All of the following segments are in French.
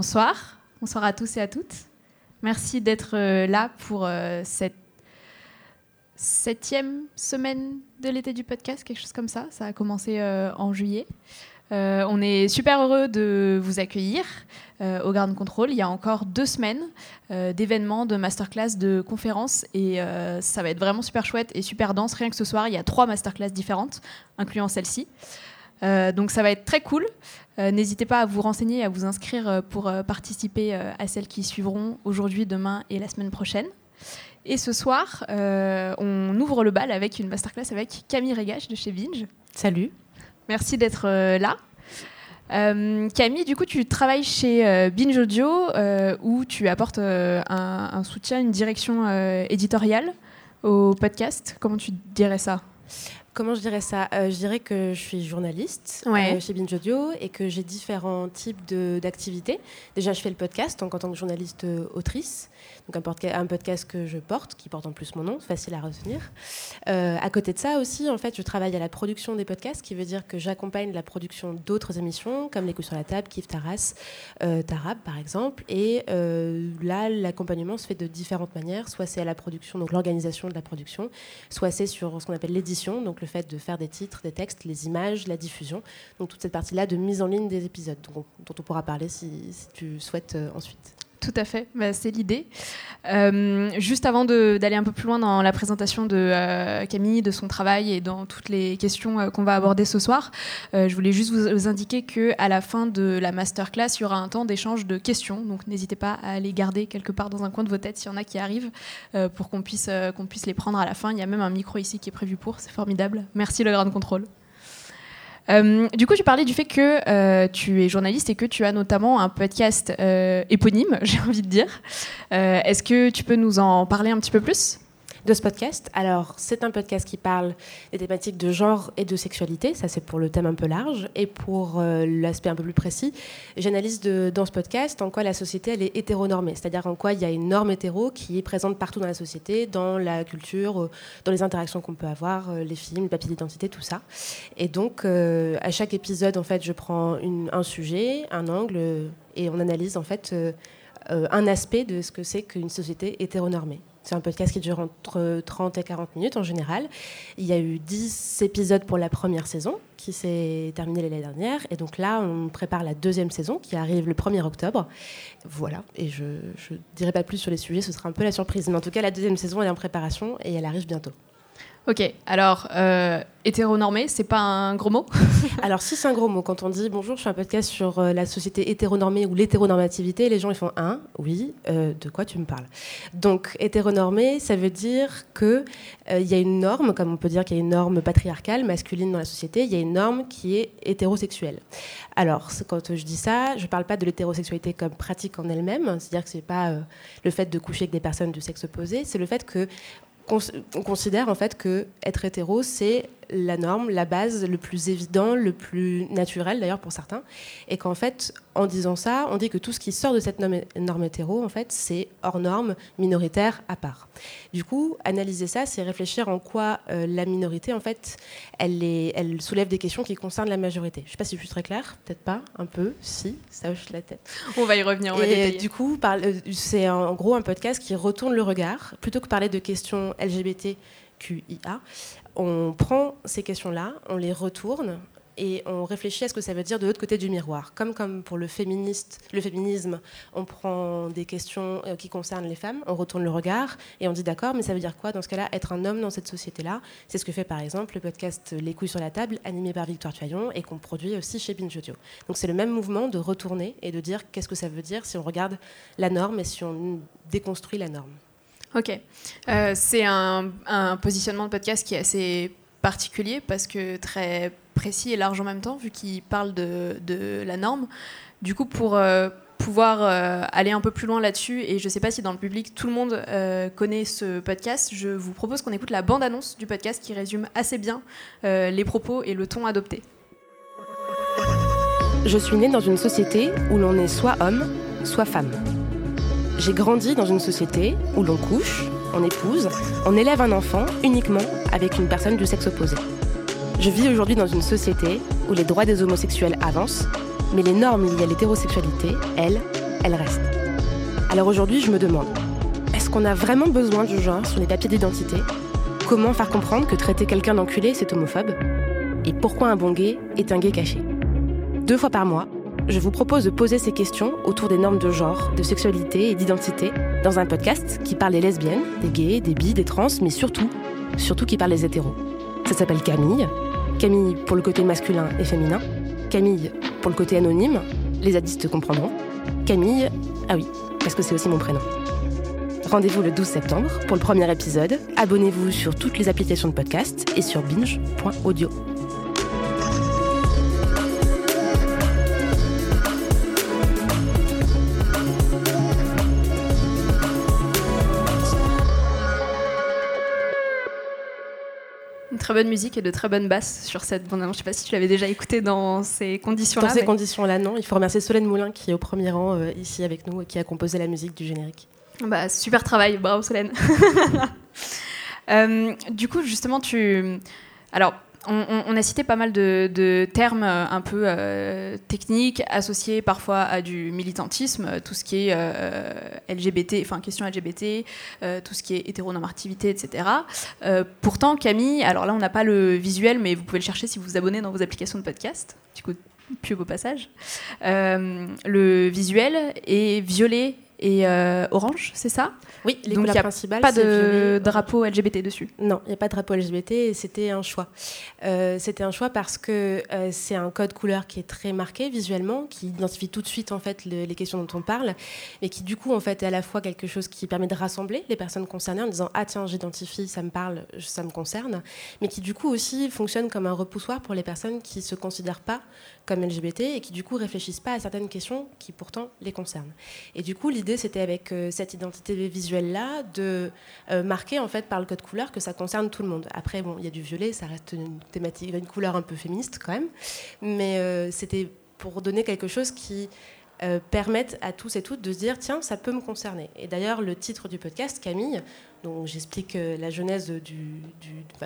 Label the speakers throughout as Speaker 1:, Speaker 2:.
Speaker 1: Bonsoir, bonsoir à tous et à toutes. Merci d'être euh, là pour euh, cette septième semaine de l'été du podcast, quelque chose comme ça. Ça a commencé euh, en juillet. on est super heureux de vous accueillir au Garde Control. Il y a encore deux semaines d'événements, de masterclass, de conférences et ça va être vraiment super chouette et super dense. Rien que ce soir, il y a trois masterclass différentes, incluant celle-ci. Euh, donc ça va être très cool. Euh, n'hésitez pas à vous renseigner, à vous inscrire euh, pour participer à celles qui suivront aujourd'hui, demain et la semaine prochaine. Et ce soir, on ouvre le bal avec une masterclass avec Camille Régache de chez Binge.
Speaker 2: Salut.
Speaker 1: Merci d'être là. Camille, du coup, tu travailles chez Binge Audio où tu apportes un, soutien, une direction éditoriale au podcast. Comment tu dirais ça?
Speaker 2: Comment je dirais ça euh, Je dirais que je suis journaliste euh, chez Binge Audio et que j'ai différents types d'activités. Déjà, je fais le podcast en tant que journaliste euh, autrice donc un, podcast que je porte, qui porte en plus mon nom, facile à retenir. Euh, à côté de ça aussi, en fait, je travaille à la production des podcasts, qui veut dire que j'accompagne la production d'autres émissions, comme Les coups sur la table, Kif Taras, euh, Tarab par exemple. Et euh, là, l'accompagnement se fait de différentes manières. Soit c'est à la production, donc l'organisation de la production, soit c'est sur ce qu'on appelle l'édition, donc le fait de faire des titres, des textes, les images, la diffusion. Donc toute cette partie-là de mise en ligne des épisodes, dont, on pourra parler si, si tu souhaites ensuite.
Speaker 1: Tout à fait, bah, c'est l'idée. Euh, juste avant d'aller un peu plus loin dans la présentation de euh, Camille, de son travail et dans toutes les questions euh, qu'on va aborder ce soir, je voulais juste vous, indiquer qu'à la fin de la masterclass, il y aura un temps d'échange de questions. Donc n'hésitez pas à les garder quelque part dans un coin de vos têtes s'il y en a qui arrivent pour qu'on puisse, qu'on puisse les prendre à la fin. Il y a même un micro ici qui est prévu pour, c'est formidable. Merci le Grand Contrôle. Euh, du coup, tu parlais du fait que euh, tu es journaliste et que tu as notamment un podcast euh, éponyme, j'ai envie de dire. Est-ce que tu peux nous en parler un petit peu plus?
Speaker 2: De ce podcast. Alors, c'est un podcast qui parle des thématiques de genre et de sexualité, ça c'est pour le thème un peu large, et pour euh, l'aspect un peu plus précis, j'analyse dans ce podcast en quoi la société elle est hétéronormée, c'est-à-dire en quoi il y a une norme hétéro qui est présente partout dans la société, dans la culture, euh, dans les interactions qu'on peut avoir, euh, les films, les papiers d'identité, tout ça. Et donc, à chaque épisode, en fait, je prends un sujet, un angle, et on analyse en fait un aspect de ce que c'est qu'une société hétéronormée. C'est un podcast qui dure entre 30 et 40 minutes en général. Il y a eu 10 épisodes pour la première saison qui s'est terminée l'année dernière. Et donc là, on prépare la deuxième saison qui arrive le 1er octobre. Voilà. Et je ne dirai pas plus sur les sujets, ce sera un peu la surprise. Mais en tout cas, la deuxième saison, est en préparation et elle arrive bientôt.
Speaker 1: Ok, alors euh, hétéronormé, c'est pas un gros mot
Speaker 2: Alors si c'est un gros mot, quand on dit bonjour, je fais un podcast sur euh, la société hétéronormée ou l'hétéronormativité, les gens ils font un, oui, euh, de quoi tu me parles? Donc hétéronormé, ça veut dire que il y a une norme, comme on peut dire qu'il y a une norme patriarcale masculine dans la société, il y a une norme qui est hétérosexuelle. Alors quand je dis ça, je parle pas de l'hétérosexualité comme pratique en elle-même, c'est-à-dire que c'est pas le fait de coucher avec des personnes du sexe opposé, c'est le fait que on considère en fait que être hétéro, c'est la norme, la base, le plus évident, le plus naturel d'ailleurs pour certains, et qu'en fait, en disant ça, on dit que tout ce qui sort de cette norme, hétéro, en fait, c'est hors norme, minoritaire, à part. Du coup, analyser ça, c'est réfléchir en quoi euh, la minorité, en fait, elle, elle soulève des questions qui concernent la majorité. Je ne sais pas si je suis très claire, peut-être pas, un peu, si, ça hoche la tête.
Speaker 1: On va y revenir, on va
Speaker 2: et Du coup, euh, c'est en gros un podcast qui retourne le regard, plutôt que parler de questions LGBTQIA, on prend ces questions-là, on les retourne et on réfléchit à ce que ça veut dire de l'autre côté du miroir. Comme, pour le féminisme, on prend des questions euh, qui concernent les femmes, on retourne le regard et on dit d'accord, mais ça veut dire quoi dans ce cas-là être un homme dans cette société-là? C'est ce que fait par exemple le podcast Les couilles sur la table, animé par Victoire Tuyon et qu'on produit aussi chez Binge Audio. Donc c'est le même mouvement de retourner et de dire qu'est-ce que ça veut dire si on regarde la norme et si on déconstruit la norme?
Speaker 1: Ok. Euh, c'est un, positionnement de podcast qui est assez particulier parce que très précis et large en même temps, vu qu'il parle de, la norme. Du coup, pour euh, pouvoir euh, aller un peu plus loin là-dessus, et je ne sais pas si dans le public tout le monde connaît ce podcast, je vous propose qu'on écoute la bande-annonce du podcast qui résume assez bien les propos et le ton adopté.
Speaker 3: Je suis née dans une société où l'on est soit homme, soit femme. J'ai grandi dans une société où l'on couche, on épouse, on élève un enfant uniquement avec une personne du sexe opposé. Je vis aujourd'hui dans une société où les droits des homosexuels avancent, mais les normes liées à l'hétérosexualité, elles, elle reste. Alors aujourd'hui, je me demande, est-ce qu'on a vraiment besoin du genre sur les papiers d'identité? Comment faire comprendre que traiter quelqu'un d'enculé, c'est homophobe? Et pourquoi un bon gay est un gay caché? Deux fois par mois, je vous propose de poser ces questions autour des normes de genre, de sexualité et d'identité dans un podcast qui parle des lesbiennes, des gays, des bi, des trans, mais surtout, surtout qui parle des hétéros. Ça s'appelle Camille. Camille pour le côté masculin et féminin. Camille pour le côté anonyme. Les zadistes comprendront. Camille, ah oui, parce que c'est aussi mon prénom. Rendez-vous le 12 septembre pour le premier épisode. Abonnez-vous sur toutes les applications de podcast et sur binge.audio.
Speaker 1: très bonne musique et de très bonnes basses sur cette bande annonce. Je ne sais pas si tu l'avais déjà écouté dans ces conditions-là.
Speaker 2: Dans ces conditions-là, non. Il faut remercier Solène Moulin qui est au premier rang euh, ici avec nous et qui a composé la musique du générique.
Speaker 1: Bah, super travail, bravo Solène. euh, du coup, justement, tu. Alors, on, a cité pas mal de, termes euh, un peu euh, techniques associés parfois à du militantisme, euh, tout ce qui est LGBT, enfin question LGBT, tout ce qui est hétéronormativité, etc. pourtant, Camille, alors là on n'a pas le visuel, mais vous pouvez le chercher si vous vous abonnez dans vos applications de podcast. Du coup, plus au passage. le visuel est violet et orange, c'est ça?
Speaker 2: Oui,
Speaker 1: les Donc il n'y a pas de drapeau LGBT dessus?
Speaker 2: Non, il n'y a pas de drapeau LGBT et c'était un choix. Euh, c'était un choix parce que euh, c'est un code couleur qui est très marqué visuellement, qui identifie tout de suite en fait les questions dont on parle, et qui du coup en fait est à la fois quelque chose qui permet de rassembler les personnes concernées en disant ah tiens j'identifie, ça me parle, ça me concerne, mais qui du coup aussi fonctionne comme un repoussoir pour les personnes qui se considèrent pas comme LGBT et qui du coup réfléchissent pas à certaines questions qui pourtant les concernent. Et du coup l'idée c'était avec euh, cette identité visuelle là de euh, marquer en fait par le code couleur que ça concerne tout le monde. Après, bon, il y a du violet, ça reste une thématique, une couleur un peu féministe quand même, mais euh, c'était pour donner quelque chose qui permette à tous et toutes de se dire tiens, ça peut me concerner. Et d'ailleurs, le titre du podcast, Camille, dont j'explique la genèse du,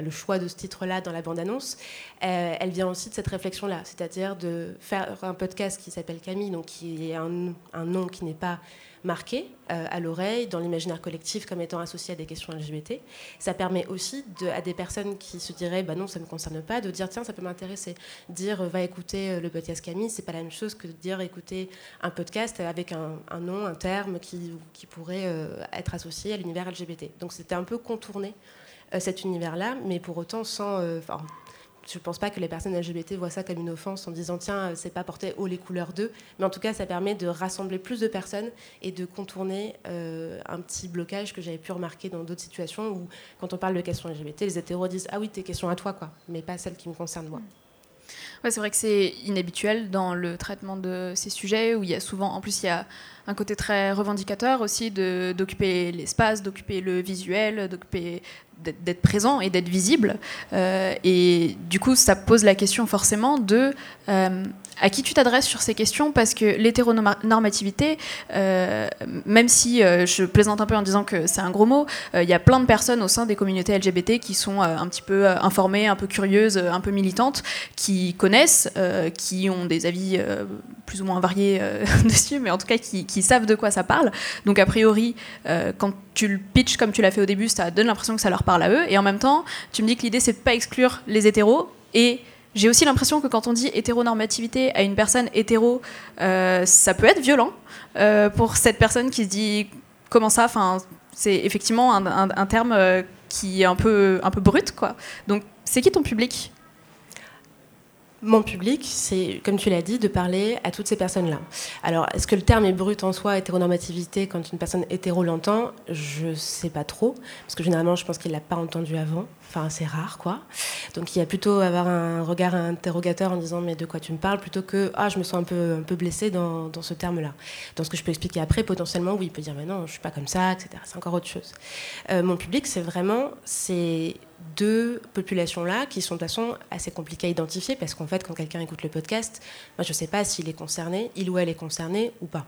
Speaker 2: le choix de ce titre-là dans la bande-annonce, elle vient aussi de cette réflexion-là, c'est-à-dire de faire un podcast qui s'appelle Camille, donc qui est un, un nom qui n'est pas marqué euh, à l'oreille, dans l'imaginaire collectif comme étant associé à des questions LGBT. Ça permet aussi à des personnes qui se diraient bah non, ça ne me concerne pas, de dire tiens, ça peut m'intéresser. Dire va écouter euh, le podcast Camille, c'est pas la même chose que de dire écouter un podcast avec un, nom, un terme qui, qui pourrait euh, être associé à l'univers LGBT. Donc c'était un peu contourner cet univers-là, mais pour autant sans je ne pense pas que les personnes LGBT voient ça comme une offense en disant tiens, c'est pas porté haut les couleurs d'eux, mais en tout cas, ça permet de rassembler plus de personnes et de contourner euh, un petit blocage que j'avais pu remarquer dans d'autres situations où, quand on parle de questions LGBT, les hétéros disent ah oui, tes questions à toi, quoi, mais pas celles qui me concernent moi.
Speaker 1: Ouais, c'est vrai que c'est inhabituel dans le traitement de ces sujets où il y a souvent, en plus, il y a un côté très revendicateur aussi d'occuper l'espace, d'occuper le visuel, d'occuper d'être présent et d'être visible. Euh, et du coup, ça pose la question forcément de euh, à qui tu t'adresses sur ces questions parce que l'hétéronormativité, euh, même si euh, je plaisante un peu en disant que c'est un gros mot, il y a plein de personnes au sein des communautés LGBT qui sont un petit peu informées, un peu curieuses, un peu militantes, qui connaissent, qui ont des avis plus ou moins variés dessus, mais en tout cas qui, savent de quoi ça parle. Donc a priori, quand tu le pitches comme tu l'as fait au début, ça donne l'impression que ça leur parle à eux, et en même temps, tu me dis que l'idée c'est de pas exclure les hétéros et j'ai aussi l'impression que quand on dit hétéronormativité à une personne hétéro, euh, ça peut être violent euh, pour cette personne qui se dit comment ça. Enfin, c'est effectivement un, terme euh, qui est un peu, un peu brut, quoi. Donc, c'est qui ton public?
Speaker 2: Mon public, c'est, comme tu l'as dit, de parler à toutes ces personnes-là. Alors, est-ce que le terme est brut en soi, hétéronormativité, quand une personne hétéro l'entend? Je ne sais pas trop, parce que généralement, je pense qu'il ne l'a pas entendu avant. Enfin, c'est rare, quoi. Donc, il y a plutôt avoir un regard interrogateur en disant mais de quoi tu me parles, plutôt que ah, je me sens un peu, un peu blessée dans, dans ce terme-là. Dans ce que je peux expliquer après, potentiellement, oui, il peut dire mais non, je suis pas comme ça, etc. C'est encore autre chose. Euh, mon public, c'est vraiment c'est deux populations-là qui sont de toute façon assez compliquées à identifier parce qu'en fait, quand quelqu'un écoute le podcast, moi je sais pas s'il est concerné, il ou elle est concerné ou pas.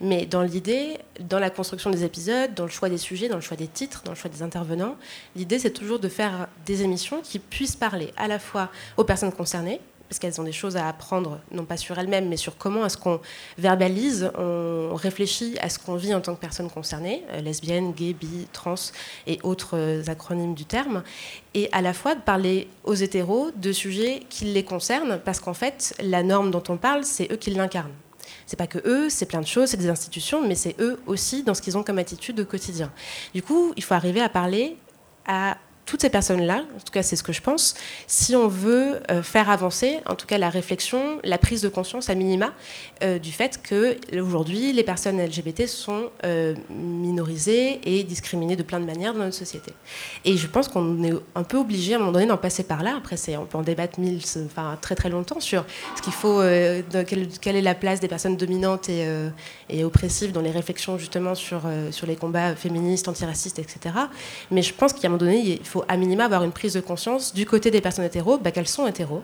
Speaker 2: Mais dans l'idée, dans la construction des épisodes, dans le choix des sujets, dans le choix des titres, dans le choix des intervenants, l'idée c'est toujours de faire des émissions qui puissent parler à la fois aux personnes concernées, parce qu'elles ont des choses à apprendre, non pas sur elles-mêmes, mais sur comment est-ce qu'on verbalise, on réfléchit à ce qu'on vit en tant que personne concernée, euh, lesbienne, gay, bi, trans et autres euh, acronymes du terme, et à la fois de parler aux hétéros de sujets qui les concernent, parce qu'en fait, la norme dont on parle, c'est eux qui l'incarnent. C'est pas que eux, c'est plein de choses, c'est des institutions, mais c'est eux aussi dans ce qu'ils ont comme attitude au quotidien. Du coup, il faut arriver à parler à toutes ces personnes-là, en tout cas c'est ce que je pense, si on veut euh, faire avancer, en tout cas la réflexion, la prise de conscience à minima euh, du fait que aujourd'hui les personnes LGBT sont euh, minorisées et discriminées de plein de manières dans notre société. Et je pense qu'on est un peu obligé à un moment donné d'en passer par là. Après, on peut en débattre mille, enfin très très longtemps sur ce qu'il faut, quelle, quelle, est la place des personnes dominantes et, et oppressives dans les réflexions justement sur sur les combats féministes, antiracistes, etc. Mais je pense qu'à un moment donné il faut à minima avoir une prise de conscience du côté des personnes hétéros, bah, qu'elles sont hétéros,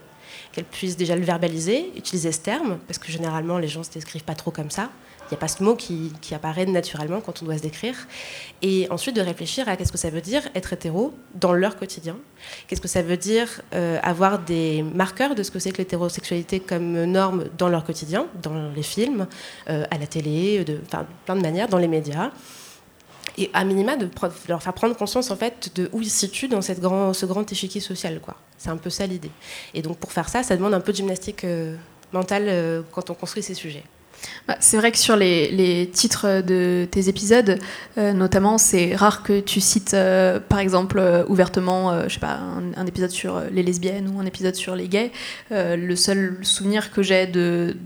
Speaker 2: qu'elles puissent déjà le verbaliser, utiliser ce terme, parce que généralement les gens ne se décrivent pas trop comme ça. Il n'y a pas ce mot qui, apparaît naturellement quand on doit se décrire. Et ensuite de réfléchir à qu'est-ce que ça veut dire être hétéro dans leur quotidien. Qu'est-ce que ça veut dire euh, avoir des marqueurs de ce que c'est que l'hétérosexualité comme norme dans leur quotidien, dans les films, euh, à la télé, de, plein de manières, dans les médias et à minima de, leur faire prendre conscience en fait de où ils se situent dans cette grand, ce grand échiquier social. Quoi. C'est un peu ça l'idée. Et donc pour faire ça, ça demande un peu de gymnastique euh, mentale euh, quand on construit ces sujets.
Speaker 1: Bah, c'est vrai que sur les, titres de tes épisodes, euh, notamment, c'est rare que tu cites, par exemple, ouvertement, je sais pas, un, épisode sur les lesbiennes ou un épisode sur les gays. le seul souvenir que j'ai de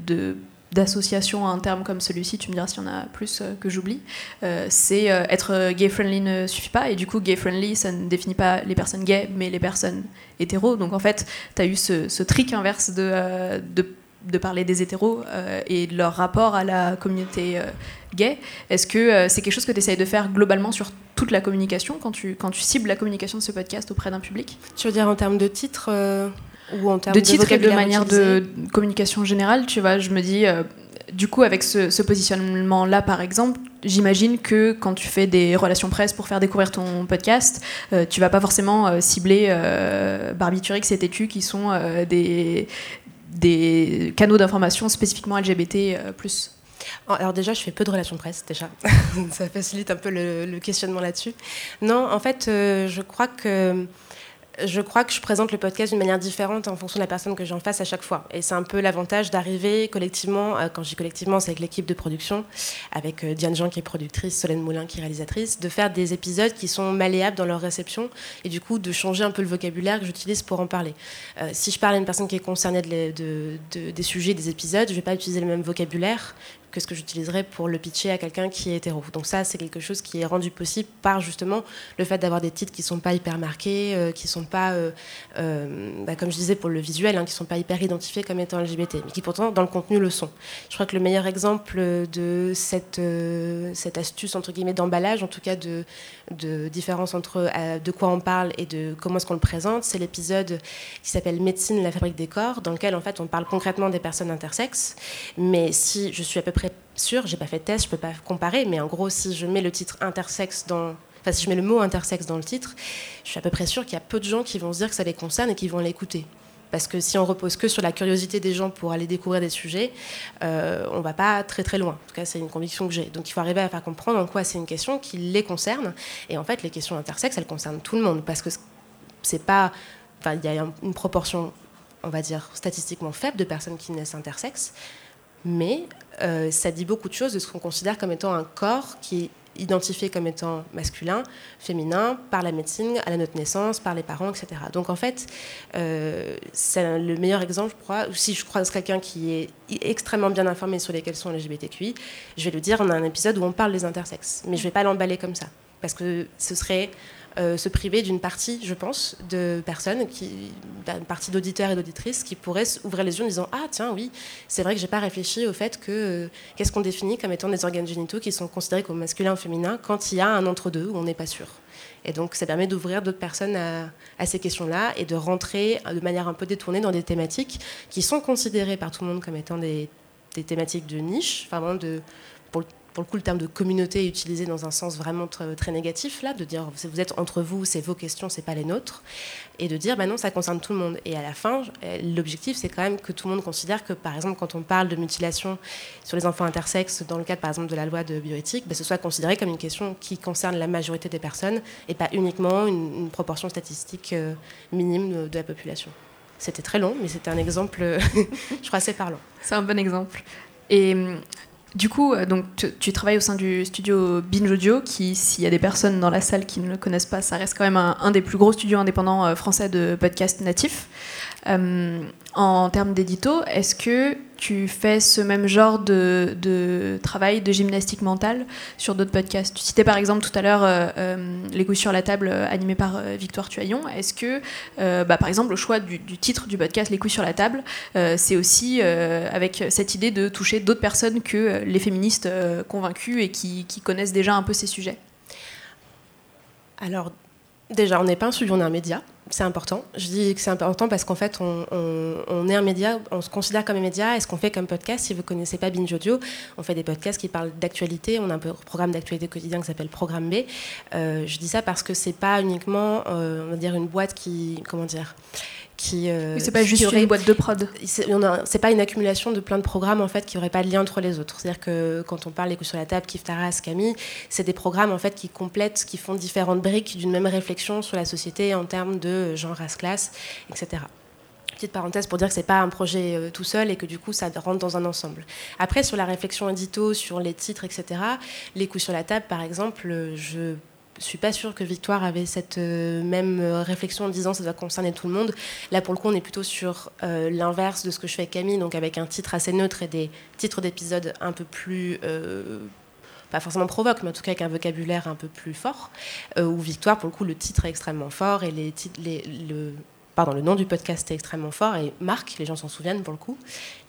Speaker 1: d'association à un terme comme celui-ci, tu me diras s'il y en a plus euh, que j'oublie, euh, c'est euh, être gay-friendly ne suffit pas, et du coup gay-friendly, ça ne définit pas les personnes gays, mais les personnes hétéros. Donc en fait, tu as eu ce, trick inverse de, de, parler des hétéros et de leur rapport à la communauté gay. Est-ce que c'est quelque chose que tu essayes de faire globalement sur toute la communication, quand tu, quand tu cibles la communication de ce podcast auprès d'un public?
Speaker 2: Tu veux dire en termes de titre
Speaker 1: de, titre et de manière de communication générale, tu vois, je me dis, euh, du coup, avec ce, positionnement-là, par exemple, j'imagine que quand tu fais des relations presse pour faire découvrir ton podcast, euh, tu vas pas forcément euh, cibler Barbiturix et Tétu, qui sont des, des canaux d'information spécifiquement LGBT+.
Speaker 2: Alors déjà, je fais peu de relations presse, déjà. Ça facilite un peu le, le questionnement là-dessus. Non, en fait, je crois que je crois que je présente le podcast d'une manière différente en fonction de la personne que j'en face à chaque fois. Et c'est un peu l'avantage d'arriver collectivement, euh, quand je dis collectivement, c'est avec l'équipe de production, avec euh, Diane Jean qui est productrice, Solène Moulin qui est réalisatrice, de faire des épisodes qui sont malléables dans leur réception et du coup de changer un peu le vocabulaire que j'utilise pour en parler. Euh, si je parle à une personne qui est concernée des sujets, des épisodes, je ne vais pas utiliser le même vocabulaire que ce que j'utiliserais pour le pitcher à quelqu'un qui est hétéro. Donc ça, c'est quelque chose qui est rendu possible par justement le fait d'avoir des titres qui sont pas hyper marqués, euh, qui sont pas, euh, euh, bah, comme je disais pour le visuel, hein, qui sont pas hyper identifiés comme étant LGBT, mais qui pourtant dans le contenu le sont. Je crois que le meilleur exemple de cette, cette astuce entre guillemets d'emballage, en tout cas de, de différence entre de quoi on parle et de comment est-ce qu'on le présente, c'est l'épisode qui s'appelle Médecine, la fabrique des corps, dans lequel en fait on parle concrètement des personnes intersexes, mais si je suis à peu près sûr, j'ai pas fait de test, je peux pas comparer, mais en gros, si je mets le titre intersexe dans. Enfin, si je mets le mot intersexe dans le titre, je suis à peu près sûr qu'il y a peu de gens qui vont se dire que ça les concerne et qui vont l'écouter. Parce que si on repose que sur la curiosité des gens pour aller découvrir des sujets, euh, on va pas très très loin. En tout cas, c'est une conviction que j'ai. Donc il faut arriver à faire comprendre en quoi c'est une question qui les concerne. Et en fait, les questions intersexes, elles concernent tout le monde. Parce que c'est pas. Enfin, il y a une proportion, on va dire, statistiquement faible de personnes qui naissent intersexes mais euh, ça dit beaucoup de choses de ce qu'on considère comme étant un corps qui est identifié comme étant masculin, féminin, par la médecine, à la notre naissance, par les parents, etc. Donc en fait, euh, c'est le meilleur exemple, je crois, si je croise quelqu'un qui est extrêmement bien informé sur les questions LGBTQI, je vais lui dire, on un épisode où on parle des intersexes, mais je ne vais pas l'emballer comme ça, parce que ce serait euh, se priver d'une partie, je pense, de personnes, d'une partie d'auditeurs et d'auditrices qui pourraient ouvrir les yeux en disant Ah, tiens, oui, c'est vrai que j'ai pas réfléchi au fait que euh, qu'est-ce qu'on définit comme étant des organes génitaux qui sont considérés comme masculins ou féminins quand il y a un entre-deux où on n'est pas sûr. Et donc, ça permet d'ouvrir d'autres personnes à, ces questions-là et de rentrer de manière un peu détournée dans des thématiques qui sont considérées par tout le monde comme étant des, thématiques de niche, enfin, de, pour, pour le coup, le terme de communauté est utilisé dans un sens vraiment très, négatif, là, de dire vous êtes entre vous, c'est vos questions, c'est pas les nôtres, et de dire bah non, ça concerne tout le monde. Et à la fin, l'objectif, c'est quand même que tout le monde considère que, par exemple, quand on parle de mutilation sur les enfants intersexes, dans le cadre, par exemple, de la loi de bioéthique, bah, ce soit considéré comme une question qui concerne la majorité des personnes et pas uniquement une, proportion statistique euh, minime de la population. C'était très long, mais c'était un exemple, je crois, assez parlant.
Speaker 1: C'est un bon exemple. Et du coup, euh, donc, tu, travailles au sein du studio Binge Audio, qui, s'il y a des personnes dans la salle qui ne le connaissent pas, ça reste quand même un, des plus gros studios indépendants euh, français de podcasts natifs. Euh, en termes d'édito, est-ce que tu fais ce même genre de, travail de gymnastique mentale sur d'autres podcasts? Tu citais par exemple tout à l'heure euh, euh, Les couilles sur la table animé par Victoire Tuaillon. Est-ce que, bah, par exemple, le choix du, titre du podcast Les couilles sur la table, c'est aussi avec cette idée de toucher d'autres personnes que les féministes convaincus et qui, connaissent déjà un peu ces sujets?
Speaker 2: Alors, Déjà, on n'est pas un studio, on est un média. C'est important. Je dis que c'est important parce qu'en fait, on, est un média, on se considère comme un média. Et ce qu'on fait comme podcast, si vous ne connaissez pas Binge Audio, on fait des podcasts qui parlent d'actualité. On a un programme d'actualité quotidien qui s'appelle Programme B. Euh, je dis ça parce que c'est pas uniquement, euh, on va dire, une boîte qui, comment dire,
Speaker 1: qui. Euh, c'est pas juste une boîte de prod.
Speaker 2: C'est pas une accumulation de plein de programmes en fait qui n'auraient pas de lien entre les autres. C'est-à-dire que quand on parle les coups sur la table, Kif Taras, Camille, c'est des programmes en fait qui complètent, qui font différentes briques d'une même réflexion sur la société en termes de genre, race, classe, etc petite parenthèse pour dire que c'est pas un projet euh, tout seul et que du coup ça rentre dans un ensemble. Après sur la réflexion édito, sur les titres, etc. Les coups sur la table, par exemple, je suis pas sûre que Victoire avait cette euh, même euh, réflexion en disant ça doit concerner tout le monde. Là, pour le coup, on est plutôt sur euh, l'inverse de ce que je fais avec Camille, donc avec un titre assez neutre et des titres d'épisodes un peu plus pas forcément provoque, mais en tout cas avec un vocabulaire un peu plus fort. Ou Victoire, pour le coup, le titre est extrêmement fort et les, les, le, pardon, le nom du podcast est extrêmement fort et marque, les gens s'en souviennent pour le coup.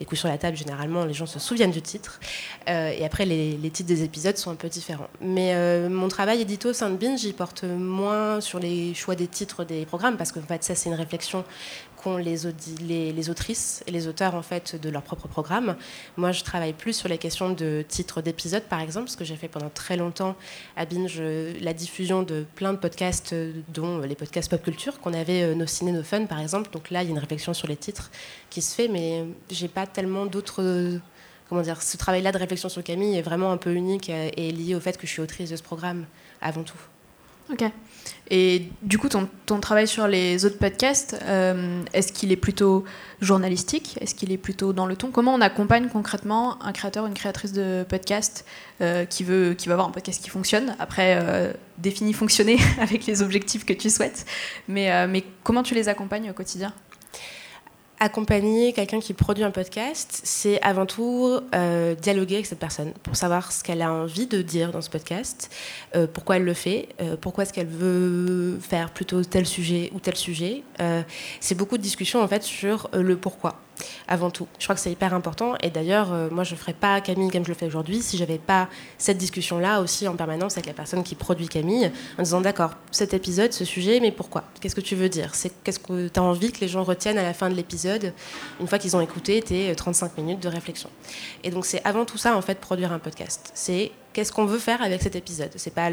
Speaker 2: Les coups sur la table, généralement, les gens se souviennent du titre. Euh, et après, les, titres des épisodes sont un peu différents. Mais euh, mon travail édito sein de Binge, j'y porte moins sur les choix des titres des programmes, parce qu'en fait, ça, c'est une réflexion les, les, autrices et les auteurs en fait de leur propre programme. Moi, je travaille plus sur les questions de titres d'épisodes, par exemple, parce que j'ai fait pendant très longtemps à Binge la diffusion de plein de podcasts, dont les podcasts pop culture, qu'on avait euh, nos ciné, nos par exemple. Donc là, il y a une réflexion sur les titres qui se fait, mais j'ai pas tellement d'autres comment dire, ce travail-là de réflexion sur Camille est vraiment un peu unique et lié au fait que je suis autrice de ce programme avant tout.
Speaker 1: Ok. Et du coup, ton, travail sur les autres podcasts, euh, est-ce qu'il est plutôt journalistique? Est-ce qu'il est plutôt dans le ton? Comment on accompagne concrètement un créateur, une créatrice de podcast euh, qui, veut, qui va avoir un podcast qui fonctionne? Après, euh, défini fonctionner avec les objectifs que tu souhaites. Mais, mais comment tu les accompagnes au quotidien?
Speaker 2: Accompagner quelqu'un qui produit un podcast, c'est avant tout euh, dialoguer avec cette personne pour savoir ce qu'elle a envie de dire dans ce podcast, euh, pourquoi elle le fait, euh, pourquoi est-ce qu'elle veut faire plutôt tel sujet ou tel sujet. c'est beaucoup de discussions en fait sur le pourquoi avant tout. Je crois que c'est hyper important. Et d'ailleurs, euh, moi, je ne ferais pas Camille comme je le fais aujourd'hui si j'avais pas cette discussion-là aussi en permanence avec la personne qui produit Camille, en disant d'accord, cet épisode, ce sujet, mais pourquoi? Qu'est-ce que tu veux dire? C'est qu'est-ce que tu as envie que les gens retiennent à la fin de l'épisode? Une fois qu'ils ont écouté tes 35 euh, minutes de réflexion. Et donc, c'est avant tout ça en fait produire un podcast. C'est qu'est-ce qu'on veut faire avec cet épisode? C'est pas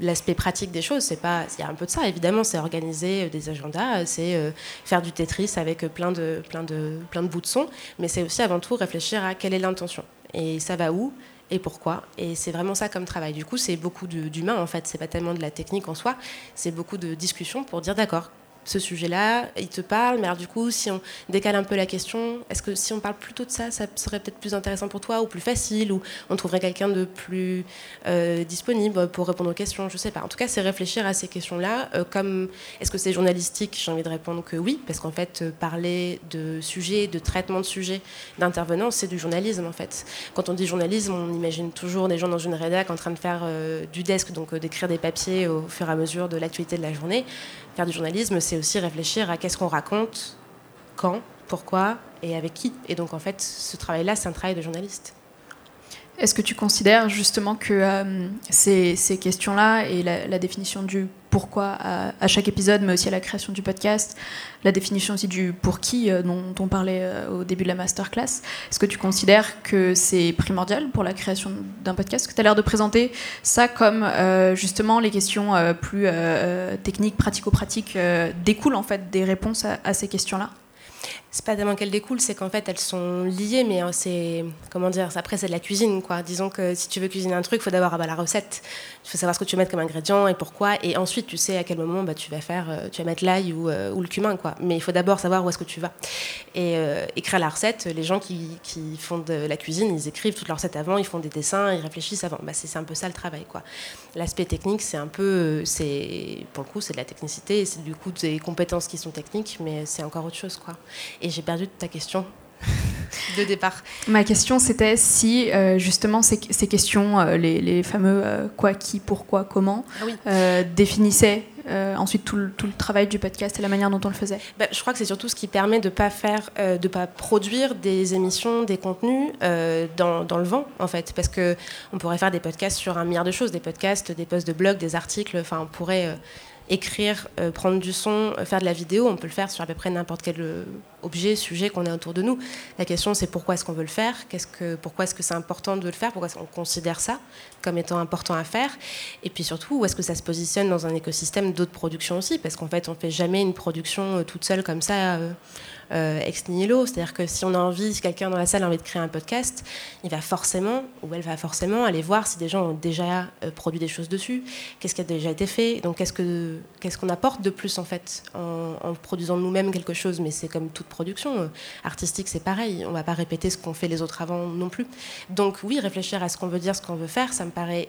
Speaker 2: l'aspect pratique des choses. C'est pas, il y a un peu de ça évidemment. C'est organiser euh, des agendas, c'est euh, faire du Tetris avec euh, plein de, plein de, plein bouts de son. Mais c'est aussi avant tout réfléchir à quelle est l'intention et ça va où et pourquoi. Et c'est vraiment ça comme travail. Du coup, c'est beaucoup d'humain en fait. C'est pas tellement de la technique en soi. C'est beaucoup de discussions pour dire d'accord ce sujet-là, il te parle, mais alors du coup, si on décale un peu la question, est-ce que si on parle plutôt de ça, ça serait peut-être plus intéressant pour toi, ou plus facile, ou on trouverait quelqu'un de plus euh, disponible pour répondre aux questions, je sais pas. En tout cas, c'est réfléchir à ces questions-là, euh, comme est-ce que c'est journalistique? J'ai envie de répondre que oui, parce qu'en fait, euh, parler de sujets, de traitement de sujets, d'intervenants, c'est du journalisme en fait. Quand on dit journalisme, on imagine toujours des gens dans une rédac en train de faire du desk, donc d'écrire des papiers au fur et à mesure de l'actualité de la journée. Faire du journalisme, c'est aussi réfléchir à qu'est-ce qu'on raconte, quand, pourquoi et avec qui. Et donc, en fait, ce travail-là, c'est un travail de journaliste.
Speaker 1: Est-ce que tu considères justement que euh, ces, questions-là et la, définition du pourquoi à, chaque épisode, mais aussi à la création du podcast, la définition aussi du pour qui dont, on parlait au début de la masterclass. Est-ce que tu considères que c'est primordial pour la création d'un podcast? Que tu as l'air de présenter ça comme justement les questions plus techniques, pratico-pratiques découlent en fait des réponses à ces questions-là?
Speaker 2: C'est pas tellement qu'elles découlent, c'est qu'en fait elles sont liées, mais euh, c'est comment dire, après c'est de la cuisine quoi. Disons que si tu veux cuisiner un truc, il faut d'abord avoir la recette, il faut savoir ce que tu mettre comme ingrédient et pourquoi, et ensuite tu sais à quel moment bah, tu vas faire, euh, tu vas mettre l'ail ou, euh, ou, le cumin quoi. Mais il faut d'abord savoir où est-ce que tu vas. Et écrire la recette, les gens qui, font de la cuisine, ils écrivent toute leur recette avant, ils font des dessins, ils réfléchissent avant. Bah, c'est un peu ça le travail quoi. L'aspect technique, c'est un peu, pour le coup c'est de la technicité, c'est du coup des compétences qui sont techniques, mais c'est encore autre chose quoi. J'ai perdu ta question de départ.
Speaker 1: Ma question, c'était si euh, justement ces, questions, euh, les, fameux euh, quoi, qui, pourquoi, comment, ah définissaient ensuite tout le, travail du podcast et la manière dont on le faisait
Speaker 2: bah, Je crois que c'est surtout ce qui permet de ne pas, faire, de pas produire des émissions, des contenus dans, dans, le vent, en fait. Parce qu'on pourrait faire des podcasts sur un milliard de choses, des podcasts, des posts de blog, des articles, enfin, on pourrait écrire, euh, prendre du son, euh, faire de la vidéo, on peut le faire sur à peu près n'importe quel euh, objet, sujet qu'on a autour de nous. La question c'est pourquoi est-ce qu'on veut le faire, qu'est-ce que, pourquoi est-ce que c'est important de le faire, pourquoi on considère ça comme étant important à faire, et puis surtout où est-ce que ça se positionne dans un écosystème d'autres productions aussi, parce qu'en fait on fait jamais une production toute seule comme ça euh, ex nihilo. C'est-à-dire que si on a envie, si quelqu'un dans la salle a envie de créer un podcast, il va forcément, ou elle va forcément aller voir si des gens ont déjà euh, produit des choses dessus, qu'est-ce qui a déjà été fait, donc qu'est-ce qu'on apporte de plus en fait en, produisant nous-mêmes quelque chose? Mais c'est comme toute production euh, artistique, c'est pareil. On va pas répéter ce qu'ont fait les autres avant non plus. Donc oui, réfléchir à ce qu'on veut dire, ce qu'on veut faire, ça me paraît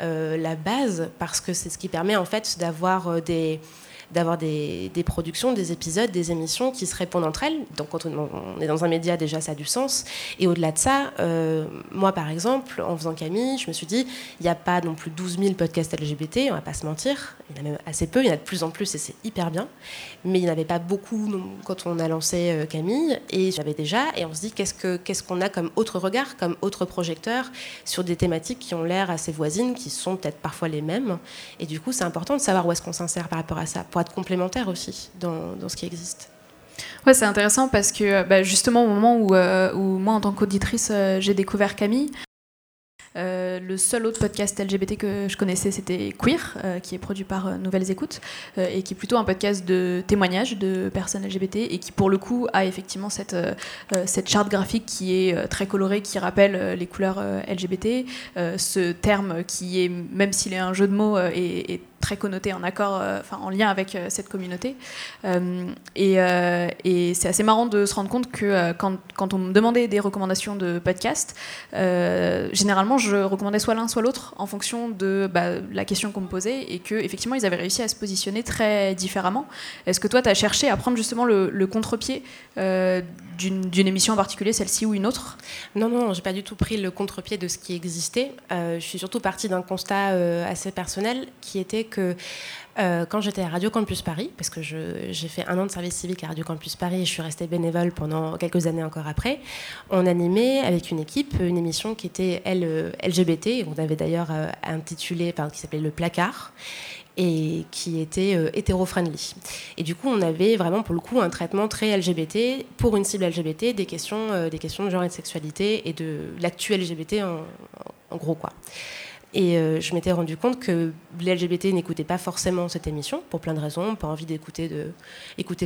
Speaker 2: la base parce que c'est ce qui permet en fait d'avoir des d'avoir des, productions, des épisodes, des émissions qui se répondent entre elles. Donc quand on, est dans un média, déjà, ça a du sens. Et au-delà de ça, euh, moi, par exemple, en faisant Camille, je me suis dit, il n'y a pas non plus 12 000 podcasts LGBT, on va pas se mentir. Il y en a même assez peu, il y en a de plus en plus et c'est hyper bien. Mais il n'y en avait pas beaucoup quand on a lancé euh, Camille. Et j'avais déjà, et on se dit, qu'est-ce qu'on a comme autre regard, comme autre projecteur sur des thématiques qui ont l'air assez voisines, qui sont peut-être parfois les mêmes. Et du coup, c'est important de savoir où est-ce qu'on s'insère par rapport à ça être complémentaire aussi dans, dans ce qui existe.
Speaker 1: Ouais, c'est intéressant parce que bah, justement au moment où, euh, où moi en tant qu'auditrice euh, j'ai découvert Camille, euh, le seul autre podcast LGBT que je connaissais, c'était Queer, qui est produit par Nouvelles Écoutes, et qui est plutôt un podcast de témoignages de personnes LGBT, et qui pour le coup a effectivement cette, cette charte graphique qui est très colorée, qui rappelle les couleurs LGBT, ce terme qui est, même s'il est un jeu de mots, est, est très connoté en accord, euh, en lien avec euh, cette communauté. Euh, et, c'est assez marrant de se rendre compte que quand, on me demandait des recommandations de podcast, généralement je recommandais soit l'un soit l'autre en fonction de bah, la question qu'on me posait et que effectivement ils avaient réussi à se positionner très différemment. Est-ce que toi tu as cherché à prendre justement le, le contre-pied d'une émission en particulier, celle-ci ou une autre?
Speaker 2: Non, non, j'ai pas du tout pris le contre-pied de ce qui existait. je suis surtout partie d'un constat assez personnel qui était que euh, quand j'étais à Radio Campus Paris, parce que j'ai fait un an de service civique à Radio Campus Paris et je suis restée bénévole pendant quelques années encore après, on animait avec une équipe une émission qui était LGBT, on avait d'ailleurs euh, intitulé, qui s'appelait Le Placard et qui était euh, hétéro-friendly. Et du coup, on avait vraiment pour le coup un traitement très LGBT pour une cible LGBT, des questions, des questions de genre et de sexualité et de l'actu LGBT en, gros quoi. Et euh, je m'étais rendu compte que les LGBT n'écoutaient pas forcément cette émission, pour plein de raisons, pas envie d'écouter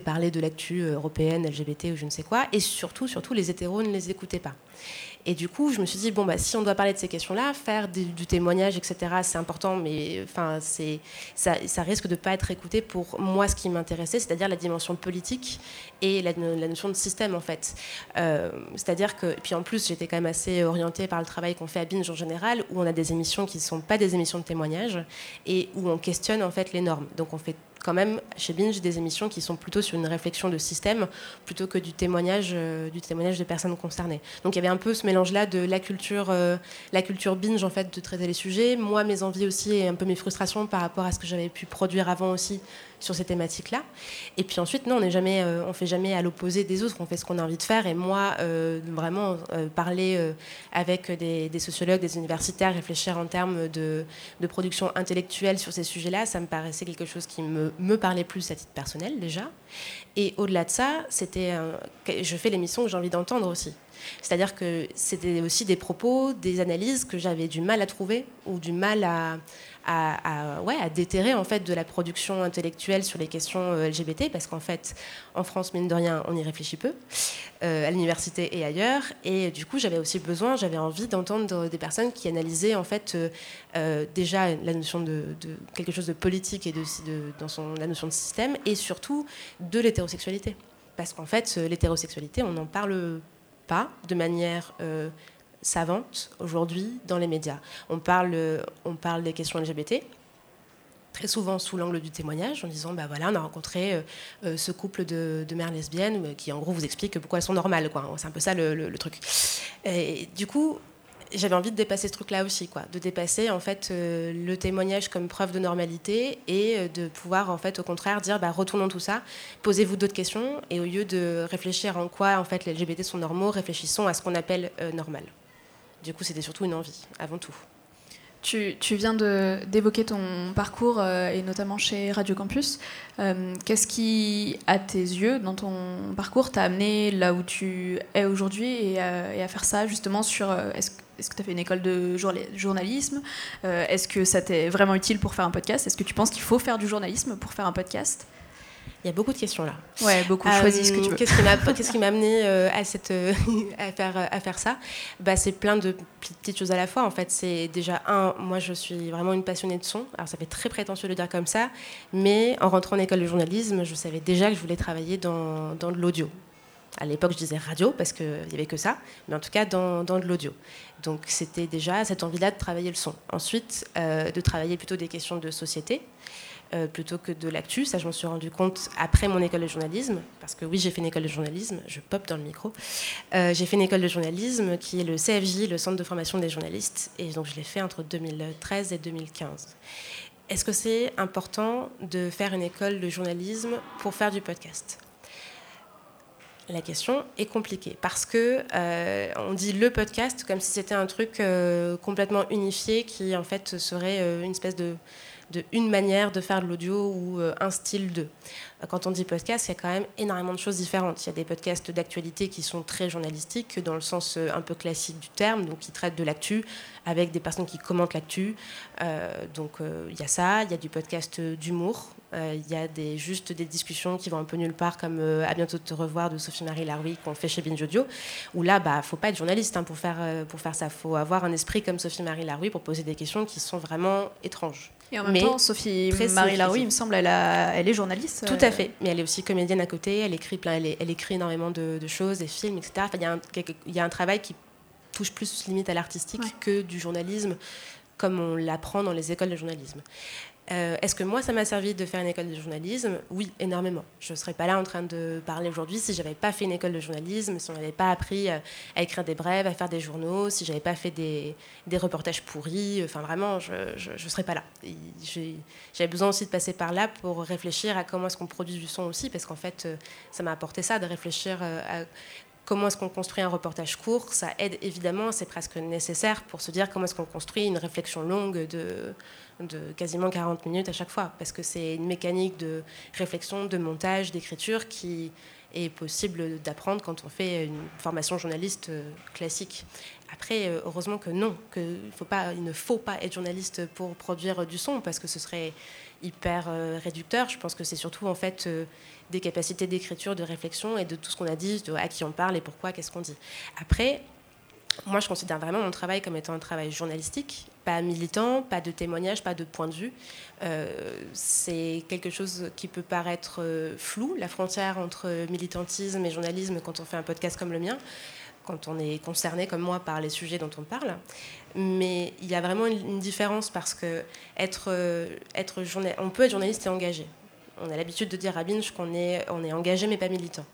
Speaker 2: parler de l'actu euh, européenne, LGBT ou je ne sais quoi, et surtout, surtout, les hétéros ne les écoutaient pas. Et du coup, je me suis dit, bon, bah, si on doit parler de ces questions-là, faire du, témoignage, etc., c'est important, mais enfin, ça, ça risque de ne pas être écouté pour moi ce qui m'intéressait, c'est-à-dire la dimension politique et la, notion de système, en fait. Euh, c'est-à-dire que, puis en plus, j'étais quand même assez orientée par le travail qu'on fait à Binge en général, où on a des émissions qui ne sont pas des émissions de témoignage et où on questionne, en fait, les normes. Donc, on fait quand même chez Binge des émissions qui sont plutôt sur une réflexion de système plutôt que du témoignage, euh, du témoignage de personnes concernées. Donc il y avait un peu ce mélange-là de la culture, euh, la culture Binge en fait de traiter les sujets, moi mes envies aussi et un peu mes frustrations par rapport à ce que j'avais pu produire avant aussi sur ces thématiques-là. Et puis ensuite, non, on n'est euh, on fait jamais à l'opposé des autres. On fait ce qu'on a envie de faire. Et moi, euh, vraiment parler avec des, sociologues, des universitaires, réfléchir en termes de, production intellectuelle sur ces sujets-là, ça me paraissait quelque chose qui me, me parlait plus à titre personnel déjà. Et au-delà de ça, c'était, je fais l'émission que j'ai envie d'entendre aussi. C'est-à-dire que c'était aussi des propos, des analyses que j'avais du mal à trouver ou du mal à, à, ouais, à déterrer en fait de la production intellectuelle sur les questions euh, LGBT parce qu'en fait en France mine de rien on y réfléchit peu euh, à l'université et ailleurs. Et du coup j'avais aussi besoin j'avais envie d'entendre des personnes qui analysaient en fait euh, déjà la notion de, quelque chose de politique et de, dans son, la notion de système et surtout de l'hétérosexualité. Parce qu'en fait l'hétérosexualité on n'en parle pas de manière savante aujourd'hui dans les médias. On parle, on parle des questions LGBT, très souvent sous l'angle du témoignage, en disant bah voilà, on a rencontré euh, euh, ce couple de, mères lesbiennes euh, qui en gros vous explique pourquoi elles sont normales. C'est un peu ça le, truc. Et du coup, j'avais envie de dépasser ce truc-là aussi, quoi, de dépasser en fait le témoignage comme preuve de normalité et de pouvoir en fait au contraire dire bah, retournons tout ça, posez-vous d'autres questions et au lieu de réfléchir en quoi en fait les LGBT sont normaux, réfléchissons à ce qu'on appelle normal. Du coup, c'était surtout une envie, avant tout.
Speaker 1: Tu, viens d'évoquer ton parcours, euh, et notamment chez Radio Campus. Euh, qu'est-ce qui, à tes yeux, dans ton parcours, t'a amené là où tu es aujourd'hui et, à faire ça, justement, sur... Euh, est-ce, est-ce que tu as fait une école de journalisme Est-ce que ça t'est vraiment utile pour faire un podcast? Est-ce que tu penses qu'il faut faire du journalisme pour faire un podcast?
Speaker 2: Il y a beaucoup de questions là.
Speaker 1: Ouais, beaucoup. Choisis ce que tu veux.
Speaker 2: Qu'est-ce qui m'a, qu'est-ce qui m'a amené euh, à, cette, euh, à, faire, à faire ça? Bah, C'est plein de petites choses à la fois. En fait, c'est déjà un, moi je suis vraiment une passionnée de son. Alors ça fait très prétentieux de dire comme ça, mais en rentrant en école de journalisme, je savais déjà que je voulais travailler dans, dans de l'audio. À l'époque, je disais radio parce qu'il n'y avait que ça, mais en tout cas dans, dans de l'audio. Donc c'était déjà cette envie-là de travailler le son. Ensuite, euh, de travailler plutôt des questions de société. Euh, plutôt que de l'actu. Ça, je m'en suis rendu compte après mon école de journalisme, parce que oui, j'ai fait une école de journalisme, je pop dans le micro. Euh, j'ai fait une école de journalisme qui est le CFJ, le Centre de formation des journalistes, et donc je l'ai fait entre 2013 et 2015. Est-ce que c'est important de faire une école de journalisme pour faire du podcast? La question est compliquée parce que euh, on dit le podcast comme si c'était un truc complètement unifié qui en fait serait une espèce de de une manière de faire de l'audio ou euh, un style de. Quand on dit podcast, il y a quand même énormément de choses différentes. Il y a des podcasts d'actualité qui sont très journalistiques, dans le sens euh, un peu classique du terme, donc qui traitent de l'actu, avec des personnes qui commentent l'actu. Euh, donc il y a ça, il y a du podcast d'humour, il y a juste des discussions qui vont un peu nulle part, comme À bientôt te revoir de Sophie-Marie Laroui qu'on fait chez Binge Audio, où là, bah, faut pas être journaliste hein, pour, faire, pour faire ça. Il faut avoir un esprit comme Sophie-Marie Laroui pour poser des questions qui sont vraiment étranges.
Speaker 1: Et en même temps, Sophie Marie Laroui, il me semble, elle, elle est journaliste.
Speaker 2: Tout à euh. fait. Mais elle est aussi comédienne à côté. Elle écrit, plein, elle, elle écrit énormément de, choses, des films, etc. il, y a un, il y a un travail qui touche plus limite à l'artistique que du journalisme, comme on l'apprend dans les écoles de journalisme. Euh, est-ce que moi, ça m'a servi de faire une école de journalisme? Oui, énormément. Je ne serais pas là en train de parler aujourd'hui si j'avais pas fait une école de journalisme, si on n'avait pas appris euh, à écrire des brèves, à faire des journaux, si j'avais pas fait des, des, reportages pourris. Enfin, vraiment, je ne serais pas là. J'avais besoin aussi de passer par là pour réfléchir à comment est-ce qu'on produit du son aussi, parce qu'en fait, euh, ça m'a apporté ça, de réfléchir à comment est-ce qu'on construit un reportage court. Ça aide évidemment, c'est presque nécessaire pour se dire comment est-ce qu'on construit une réflexion longue de de quasiment 40 minutes à chaque fois, parce que c'est une mécanique de réflexion, de montage, d'écriture qui est possible d'apprendre quand on fait une formation journaliste euh, classique. Après, euh, heureusement que non, pas, il ne faut pas être journaliste pour produire du son, parce que ce serait hyper euh, réducteur. Je pense que c'est surtout en fait des capacités d'écriture, de réflexion et de tout ce qu'on a dit, à qui on parle et pourquoi, qu'est-ce qu'on dit. Après, moi, je considère vraiment mon travail comme étant un travail journalistique, pas militant, pas de témoignage, pas de point de vue. Euh, c'est quelque chose qui peut paraître euh, flou, la frontière entre militantisme et journalisme quand on fait un podcast comme le mien, quand on est concerné comme moi par les sujets dont on parle. Mais il y a vraiment une, différence parce que être, euh, être on peut être journaliste et engagé. on a l'habitude de dire à Binge qu'on est, on est engagé mais pas militant.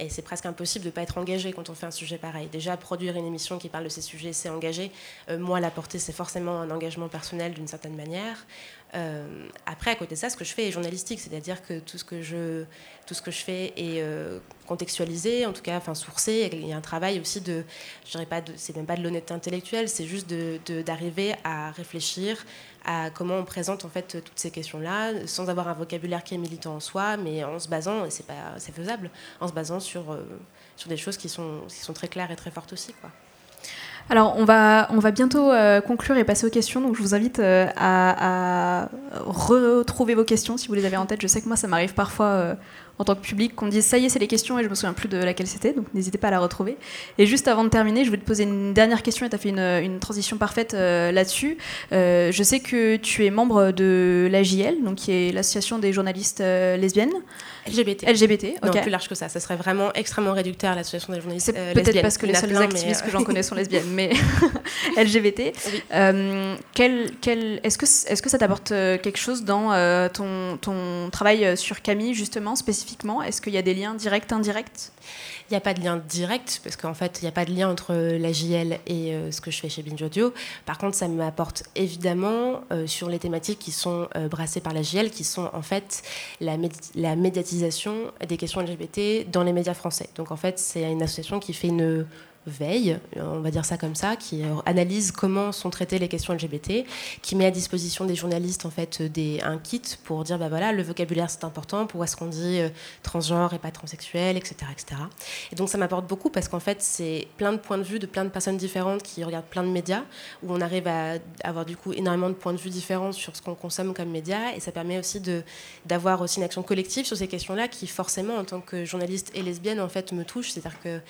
Speaker 2: Et c'est presque impossible de ne pas être engagé quand on fait un sujet pareil. Déjà, produire une émission qui parle de ces sujets, c'est engagé. Euh, moi, la portée, c'est forcément un engagement personnel d'une certaine manière. Euh, après, à côté de ça, ce que je fais est journalistique, c'est-à-dire que tout ce que je, tout ce que je fais est euh, contextualisé, en tout cas, enfin sourcé. Il y a un travail aussi de, je dirais pas, c'est même pas de l'honnêteté intellectuelle, c'est juste d'arriver de, à réfléchir à comment on présente en fait toutes ces questions-là, sans avoir un vocabulaire qui est militant en soi, mais en se basant, et c'est pas, c'est faisable, en se basant sur euh, sur des choses qui sont qui sont très claires et très fortes aussi, quoi.
Speaker 1: Alors, on va, on va bientôt euh, conclure et passer aux questions. Donc, je vous invite euh, à, retrouver vos questions si vous les avez en tête. Je sais que moi, ça m'arrive parfois en tant que public qu'on dise ça y est, c'est les questions et je me souviens plus de laquelle c'était. Donc, n'hésitez pas à la retrouver. Et juste avant de terminer, je vais te poser une dernière question et tu as fait une, transition parfaite là-dessus. je sais que tu es membre de l'AJL, donc qui est l'association des journalistes lesbiennes.
Speaker 2: LGBT.
Speaker 1: LGBT,
Speaker 2: ok. Non, plus large que ça. Ça serait vraiment extrêmement réducteur l'association des journalistes
Speaker 1: euh, Peut-être parce que les seules activistes que j'en connais sont lesbiennes, mais LGBT. Euh, quel, quel, est-ce que, est-ce que ça t'apporte euh, quelque chose dans euh, ton, ton travail sur Camille, justement, spécifiquement? Est-ce qu'il y a des liens directs, indirects?
Speaker 2: Il n'y a pas de lien direct, parce qu'en fait, il n'y a pas de lien entre la JL et euh, ce que je fais chez Binge Audio. Par contre, ça m'apporte évidemment euh, sur les thématiques qui sont euh, brassées par la JL, qui sont en fait la, la médiatisation des questions LGBT dans les médias français. Donc en fait, c'est une association qui fait une veille, on va dire ça comme ça, qui analyse comment sont traitées les questions LGBT, qui met à disposition des journalistes en fait des, un kit pour dire bah voilà le vocabulaire c'est important, pourquoi est-ce qu'on dit euh, transgenre et pas transsexuel, etc., etc. Et donc ça m'apporte beaucoup parce qu'en fait c'est plein de points de vue de plein de personnes différentes qui regardent plein de médias où on arrive à avoir du coup énormément de points de vue différents sur ce qu'on consomme comme médias et ça permet aussi d'avoir aussi une action collective sur ces questions-là qui forcément en tant que journaliste et lesbienne en fait me touche, c'est-à-dire que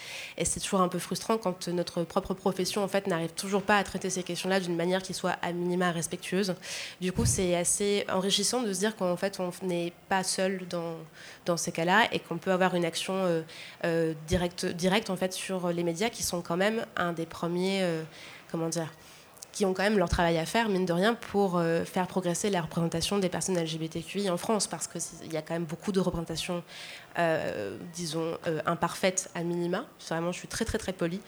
Speaker 2: c'est toujours un peu frustrant quand notre propre profession en fait n'arrive toujours pas à traiter ces questions-là d'une manière qui soit à minima respectueuse. Du coup, c'est assez enrichissant de se dire qu'en fait on n'est pas seul dans, dans ces cas-là et qu'on peut avoir une action euh, euh, directe, en fait sur les médias qui sont quand même un des premiers, euh, comment dire, qui ont quand même leur travail à faire, mine de rien, pour euh, faire progresser la représentation des personnes LGBTQI en France, parce qu'il y a quand même beaucoup de représentations, euh, disons, euh, imparfaites à minima. Vraiment, je suis très, très, très polie,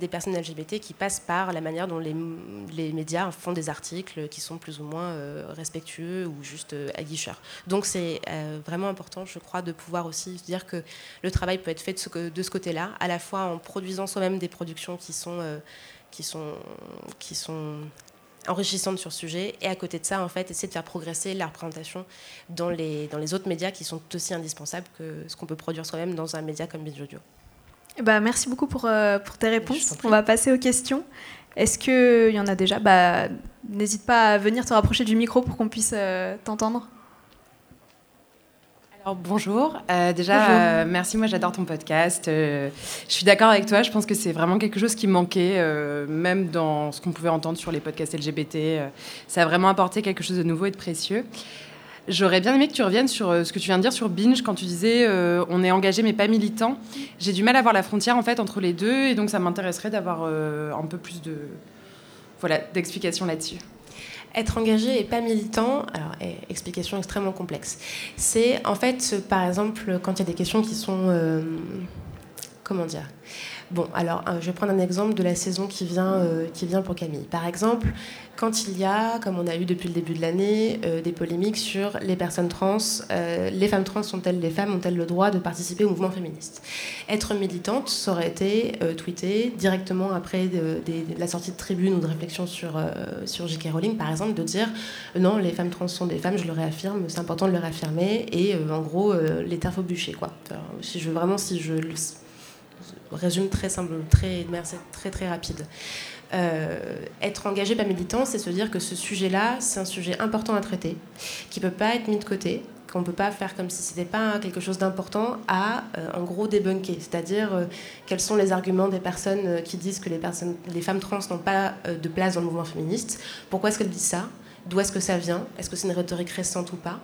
Speaker 2: des personnes LGBT qui passent par la manière dont les, médias font des articles qui sont plus ou moins respectueux ou juste aguicheurs. Donc, c'est vraiment important, je crois, de pouvoir aussi dire que le travail peut être fait de ce côté-là, à la fois en produisant soi-même des productions qui sont qui sont, qui sont enrichissantes sur ce sujet. Et à côté de ça, en fait, essayer de faire progresser la représentation dans les, dans les autres médias qui sont aussi indispensables que ce qu'on peut produire soi-même dans un média comme Binge Audio.
Speaker 1: Bah, merci beaucoup pour, euh, pour tes réponses. On va passer aux questions. Est-ce qu'il y en a déjà? Bah, N'hésite pas à venir te rapprocher du micro pour qu'on puisse euh, t'entendre
Speaker 4: bonjour. Euh, déjà, euh, merci. Moi, j'adore ton podcast. Euh, je suis d'accord avec toi. Je pense que c'est vraiment quelque chose qui manquait, même dans ce qu'on pouvait entendre sur les podcasts LGBT. ça a vraiment apporté quelque chose de nouveau et de précieux. J'aurais bien aimé que tu reviennes sur ce que tu viens de dire sur Binge quand tu disais on est engagé mais pas militant. J'ai du mal à voir la frontière en fait entre les deux et donc ça m'intéresserait d'avoir un peu plus de voilà d'explications là-dessus.
Speaker 2: Être engagé et pas militant, alors explication extrêmement complexe. C'est en fait, par exemple, quand il y a des questions qui sont, euh, comment dire, Bon, alors euh, je vais prendre un exemple de la saison qui vient, euh, qui vient pour Camille. Par exemple, quand il y a, comme on a eu depuis le début de l'année, euh, des polémiques sur les personnes trans, les femmes trans sont-elles les femmes, ont-elles le droit de participer au mouvement féministe? Être militante, ça aurait été tweeté directement après la sortie de tribune ou de réflexion sur, sur J.K. Rowling, par exemple, de dire non, les femmes trans sont des femmes, je le réaffirme, c'est important de le réaffirmer, et en gros, les terres faut bûcher, quoi. si je, vraiment, si je résume très simple, très, très, très rapide. Euh, être engagé, pas militant, c'est se dire que ce sujet-là, c'est un sujet important à traiter, qui ne peut pas être mis de côté, qu'on ne peut pas faire comme si ce n'était pas quelque chose d'important à, euh, en gros, débunker. C'est-à-dire, euh, quels sont les arguments des personnes qui disent que les, personnes, les femmes trans n'ont pas de place dans le mouvement féministe? Pourquoi est-ce qu'elles disent ça? D'où est-ce que ça vient Est-ce que c'est une rhétorique récente ou pas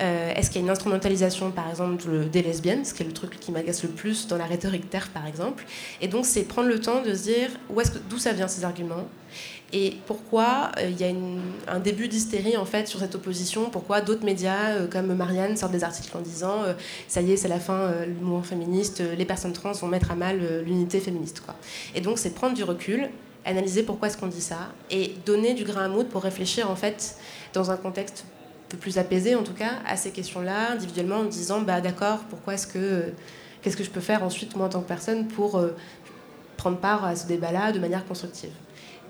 Speaker 2: euh, Est-ce qu'il y a une instrumentalisation, par exemple, des lesbiennes, ce qui est le truc qui m'agace le plus dans la rhétorique terre, par exemple Et donc, c'est prendre le temps de se dire où est-ce que, d'où ça vient ces arguments Et pourquoi euh, il y a un début d'hystérie en fait sur cette opposition Pourquoi d'autres médias euh, comme Marianne sortent des articles en disant ça y est, c'est la fin, le mouvement féministe, les personnes trans vont mettre à mal l'unité féministe quoi. Et donc c'est prendre du recul, analyser pourquoi est-ce qu'on dit ça et donner du grain à moudre pour réfléchir en fait dans un contexte peu plus apaisé en tout cas à ces questions-là individuellement en disant bah d'accord pourquoi est-ce que qu'est-ce que je peux faire ensuite moi en tant que personne pour prendre part à ce débat-là de manière constructive.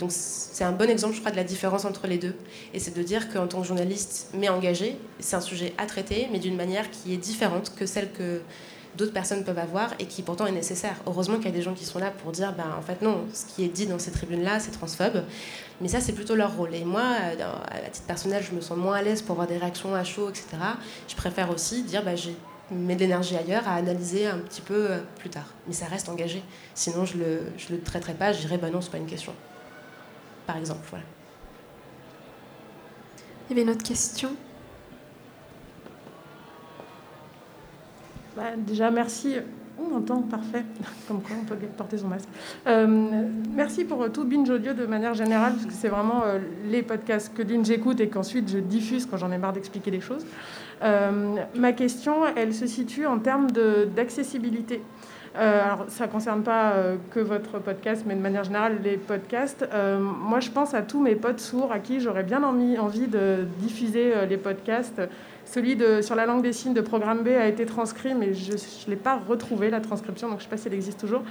Speaker 2: Donc c'est un bon exemple, je crois, de la différence entre les deux. Et c'est de dire qu'en tant que journaliste, mais engagé, c'est un sujet à traiter, mais d'une manière qui est différente que celle que d'autres personnes peuvent avoir et qui pourtant est nécessaire. Heureusement qu'il y a des gens qui sont là pour dire, ben, en fait non, ce qui est dit dans ces tribunes-là, c'est transphobe. Mais ça, c'est plutôt leur rôle. Et moi, à titre personnel, je me sens moins à l'aise pour avoir des réactions à chaud, etc. Je préfère aussi dire, ben, j'ai mets de l'énergie ailleurs à analyser un petit peu euh, plus tard. Mais ça reste engagé. Sinon, je le, je le traiterai pas, je dirais, bah non, c'est pas une question. Par exemple, voilà.
Speaker 1: Il y avait une autre question
Speaker 5: bah, Déjà, merci. On entend, parfait. Comme quoi, on peut porter son masque. Euh, merci pour tout Binge Audio de manière générale, parce que c'est vraiment euh, les podcasts que d'une j'écoute et qu'ensuite je diffuse quand j'en ai marre d'expliquer les choses. Euh, ma question, elle se situe en termes d'accessibilité. Euh, alors, ça ne concerne pas euh, que votre podcast, mais de manière générale, les podcasts. moi, je pense à tous mes potes sourds à qui j'aurais bien envie, envie de diffuser les podcasts. Celui de, sur la langue des signes de Programme B a été transcrit, mais je ne l'ai pas retrouvé, la transcription, donc je ne sais pas si elle existe toujours.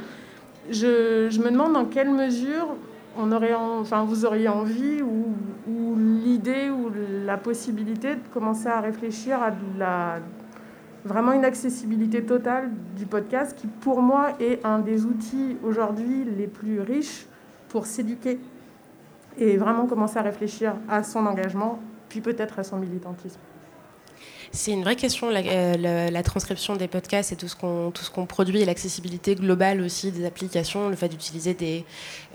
Speaker 5: Je, me demande dans quelle mesure on aurait enfin, vous auriez envie ou, l'idée ou la possibilité de commencer à réfléchir à la, vraiment une accessibilité totale du podcast qui, pour moi, est un des outils aujourd'hui les plus riches pour s'éduquer et vraiment commencer à réfléchir à son engagement, puis peut-être à son militantisme.
Speaker 2: C'est une vraie question, euh, la, transcription des podcasts et tout ce qu'on produit l'accessibilité globale aussi des applications, le fait d'utiliser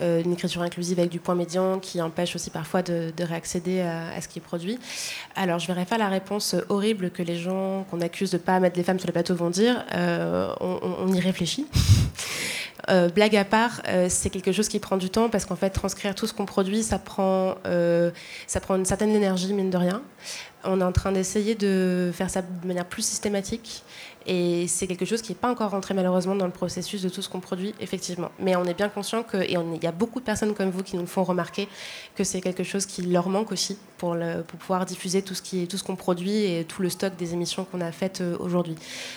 Speaker 2: euh, une écriture inclusive avec du point médian qui empêche aussi parfois de, réaccéder à, ce qui est produit. Alors, je verrai pas la réponse horrible que les gens qu'on accuse de ne pas mettre les femmes sur le plateau vont dire. Euh, on, y réfléchit. blague à part, c'est quelque chose qui prend du temps parce qu'en fait, transcrire tout ce qu'on produit, ça prend, ça prend une certaine énergie, mine de rien. On est en train d'essayer de faire ça de manière plus systématique. Et c'est quelque chose qui n'est pas encore rentré malheureusement dans le processus de tout ce qu'on produit, effectivement. Mais on est bien conscient que, et il y a beaucoup de personnes comme vous qui nous font remarquer que c'est quelque chose qui leur manque aussi pour, le, pouvoir diffuser tout ce, qu'on produit et tout le stock des émissions qu'on a faites euh, aujourd'hui.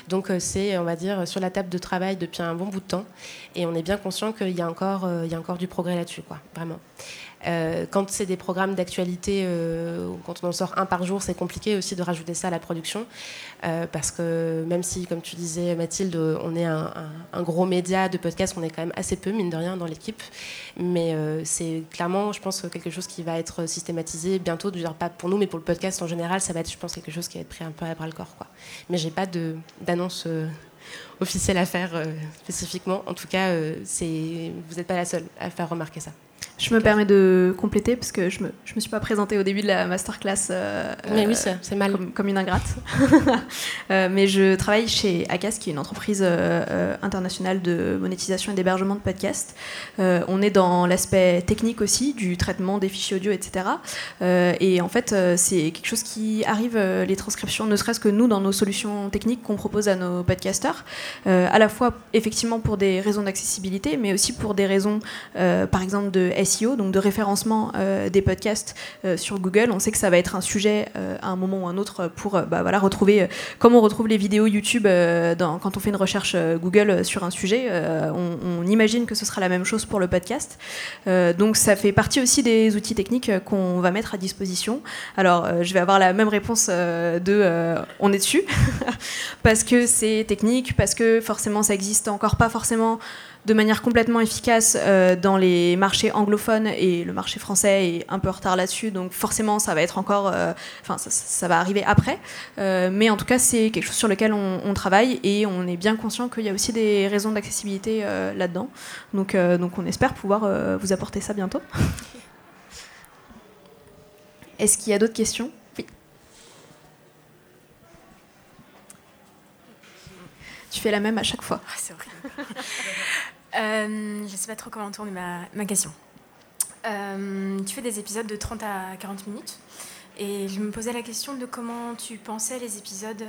Speaker 2: Donc euh, c'est, on va dire, sur la table de travail depuis un bon bout de temps. Et on est bien conscient qu'il y, a encore, euh, y a encore du progrès là-dessus, quoi, vraiment. Euh, quand c'est des programmes d'actualité, euh, quand on en sort un par jour, c'est compliqué aussi de rajouter ça à la production. Euh, parce que même si, comme tu disais Mathilde, on est un, gros média de podcast, on est quand même assez peu, mine de rien, dans l'équipe. Mais c'est clairement, je pense, quelque chose qui va être systématisé bientôt. Dire, pas pour nous, mais pour le podcast en général, ça va être, je pense, quelque chose qui va être pris un peu à bras le corps. Quoi. Mais j'ai pas d'annonce officielle à faire spécifiquement. En tout cas, vous n'êtes pas la seule à faire remarquer ça.
Speaker 1: Je me permets de compléter parce que je me, je me suis pas présentée au début de la masterclass. Euh,
Speaker 2: mais oui, c'est mal.
Speaker 1: Comme, une ingrate. Euh, mais je travaille chez ACAS, qui est une entreprise euh, internationale de monétisation et d'hébergement de podcasts. on est dans l'aspect technique aussi, du traitement des fichiers audio, etc. et en fait, c'est quelque chose qui arrive, les transcriptions, ne serait-ce que nous, dans nos solutions techniques qu'on propose à nos podcasters, à la fois effectivement pour des raisons d'accessibilité, mais aussi pour des raisons, par exemple, de SEO, donc de référencement euh, des podcasts euh, sur Google. On sait que ça va être un sujet euh, à un moment ou un autre pour bah, voilà, retrouver, comme on retrouve les vidéos YouTube quand on fait une recherche Google sur un sujet, on, imagine que ce sera la même chose pour le podcast. donc ça fait partie aussi des outils techniques qu'on va mettre à disposition. Alors je vais avoir la même réponse de on est dessus, parce que c'est technique, parce que forcément ça existe encore pas forcément de manière complètement efficace euh, dans les marchés anglophones et le marché français est un peu en retard là-dessus, donc forcément ça va être encore, euh, enfin ça, va arriver après, euh, mais en tout cas c'est quelque chose sur lequel on, travaille et on est bien conscient qu'il y a aussi des raisons d'accessibilité là-dedans, donc, donc on espère pouvoir vous apporter ça bientôt. Est-ce qu'il y a d'autres questions? Tu fais la même à chaque fois.
Speaker 6: Ah, c'est vrai. Euh, je ne sais pas trop comment tourner ma, ma question. tu fais des épisodes de 30 à 40 minutes. Et je me posais la question de comment tu pensais les épisodes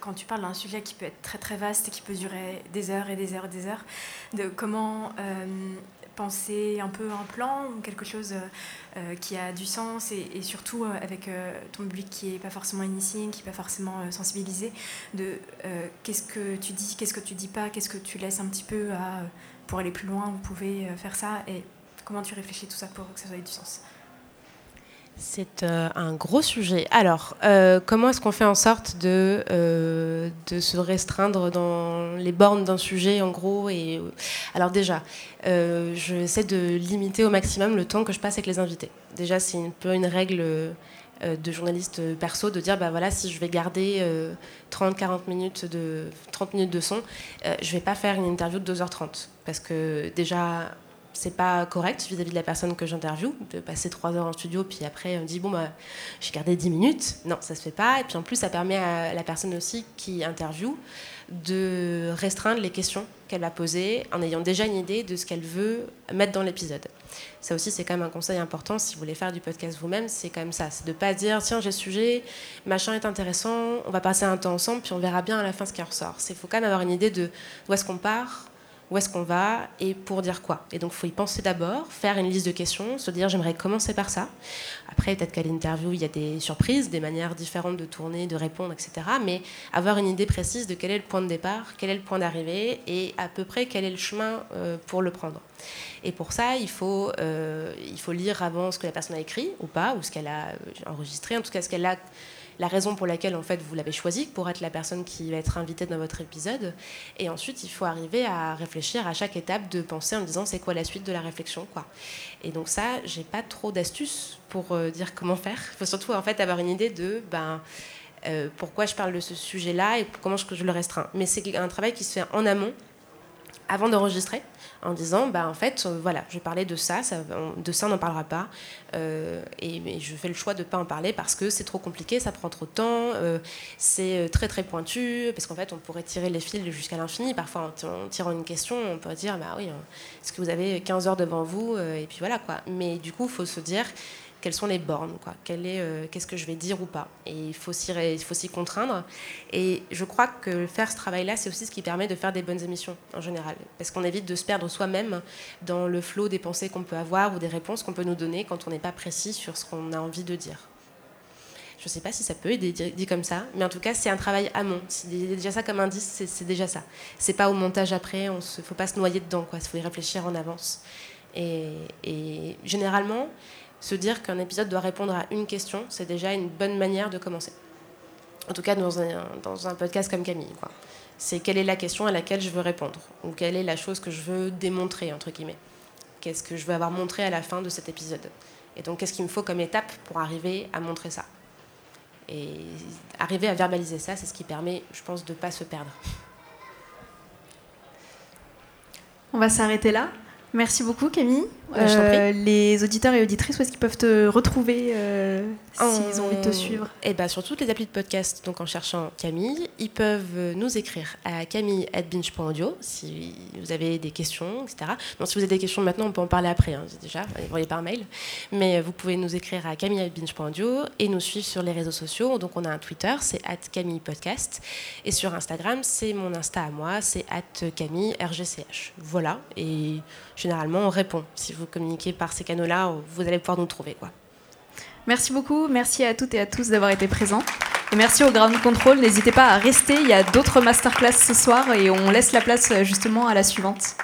Speaker 6: quand tu parles d'un sujet qui peut être très très vaste et qui peut durer des heures et des heures et des heures, de comment penser un peu un plan ou quelque chose euh, euh, qui a du sens et, surtout euh, avec ton public qui n'est pas forcément initié, qui n'est pas forcément sensibilisé, de qu'est-ce que tu dis, qu'est-ce que tu dis pas, qu'est-ce que tu laisses un petit peu à, pour aller plus loin, vous pouvez faire ça et comment tu réfléchis tout ça pour que ça ait du sens.
Speaker 2: C'est euh, un gros sujet. Alors, euh, comment est-ce qu'on fait en sorte de, euh, de se restreindre dans les bornes d'un sujet, en gros et, Alors déjà, j'essaie de limiter au maximum le temps que je passe avec les invités. Déjà, c'est un peu une règle de journaliste perso de dire, bah voilà, si je vais garder 30-40 minutes de, 30 minutes de son, je vais pas faire une interview de 2h30. Parce que déjà, c'est pas correct vis-à-vis de la personne que j'interviewe, de passer trois heures en studio, puis après on me dit bon bah j'ai gardé dix minutes. Non, ça se fait pas. Et puis en plus, ça permet à la personne aussi qui interviewe de restreindre les questions qu'elle va poser en ayant déjà une idée de ce qu'elle veut mettre dans l'épisode. Ça aussi, c'est quand même un conseil important si vous voulez faire du podcast vous-même, c'est quand même ça, c'est de pas dire tiens j'ai ce sujet, machin est intéressant, on va passer un temps ensemble, puis on verra bien à la fin ce qui ressort. Il faut quand même avoir une idée de où est-ce qu'on part, où est-ce qu'on va et pour dire quoi. Et donc, il faut y penser d'abord, faire une liste de questions, se dire j'aimerais commencer par ça. Après, peut-être qu'à l'interview, il y a des surprises, des manières différentes de tourner, de répondre, etc. Mais avoir une idée précise de quel est le point de départ, quel est le point d'arrivée et à peu près quel est le chemin euh, pour le prendre. Et pour ça, il faut, euh, il faut lire avant ce que la personne a écrit ou pas, ou ce qu'elle a euh, enregistré, en tout cas ce qu'elle a la raison pour laquelle en fait vous l'avez choisi pour être la personne qui va être invitée dans votre épisode. Et ensuite, il faut arriver à réfléchir à chaque étape de penser en disant c'est quoi la suite de la réflexion quoi. Et donc ça, j'ai pas trop d'astuces pour euh, dire comment faire. Il faut surtout en fait avoir une idée de ben euh, pourquoi je parle de ce sujet-là et comment je, je le restreins. Mais c'est un travail qui se fait en amont avant d'enregistrer en disant bah en fait euh, voilà je parler de ça, ça de ça on n'en parlera pas. Euh, et, je fais le choix de ne pas en parler parce que c'est trop compliqué ça prend trop de temps euh, c'est très très pointu parce qu'en fait on pourrait tirer les fils jusqu'à l'infini. Parfois en, tirant une question on pourrait dire bah oui est-ce que vous avez 15 heures devant vous et puis voilà quoi. Mais du coup il faut se dire quelles sont les bornes, euh, qu'est-ce que je vais dire ou pas. Et il faut s'y, contraindre. Et je crois que faire ce travail-là, c'est aussi ce qui permet de faire des bonnes émissions en général, parce qu'on évite de se perdre soi-même dans le flot des pensées qu'on peut avoir ou des réponses qu'on peut nous donner quand on n'est pas précis sur ce qu'on a envie de dire. Je ne sais pas si ça peut être dit, comme ça, mais en tout cas, c'est un travail amont. C'est déjà ça comme indice, c'est, déjà ça. C'est pas au montage après, il ne faut pas se noyer dedans, il faut y réfléchir en avance. Et généralement, se dire qu'un épisode doit répondre à une question, c'est déjà une bonne manière de commencer. En tout cas, dans un, podcast comme Camille. Quoi. C'est quelle est la question à laquelle je veux répondre, ou quelle est la chose que je veux démontrer, entre guillemets. Qu'est-ce que je veux avoir montré à la fin de cet épisode. Et donc, qu'est-ce qu'il me faut comme étape pour arriver à montrer ça. Et arriver à verbaliser ça, c'est ce qui permet, je pense, de ne pas se perdre.
Speaker 1: On va s'arrêter là? Merci beaucoup Camille. Euh, les auditeurs et auditrices, où est-ce qu'ils peuvent te retrouver euh, s'ils ont envie de te suivre?
Speaker 2: Eh ben, sur toutes les applis de podcast, donc en cherchant Camille, ils peuvent nous écrire à camille.binge.audio si vous avez des questions, etc. Non, si vous avez des questions maintenant, on peut en parler après, hein, déjà, envoyez par mail. Mais vous pouvez nous écrire à camille.binge.audio et nous suivre sur les réseaux sociaux. Donc on a un Twitter, c'est camille_podcast. Et sur Instagram, c'est mon Insta à moi, c'est camille_rgch. Voilà. Et généralement, on répond. Si vous communiquez par ces canaux-là, vous allez pouvoir nous trouver. Quoi.
Speaker 1: Merci beaucoup. Merci à toutes et à tous d'avoir été présents. Et merci au Ground Control. N'hésitez pas à rester. Il y a d'autres masterclass ce soir et on laisse la place justement à la suivante.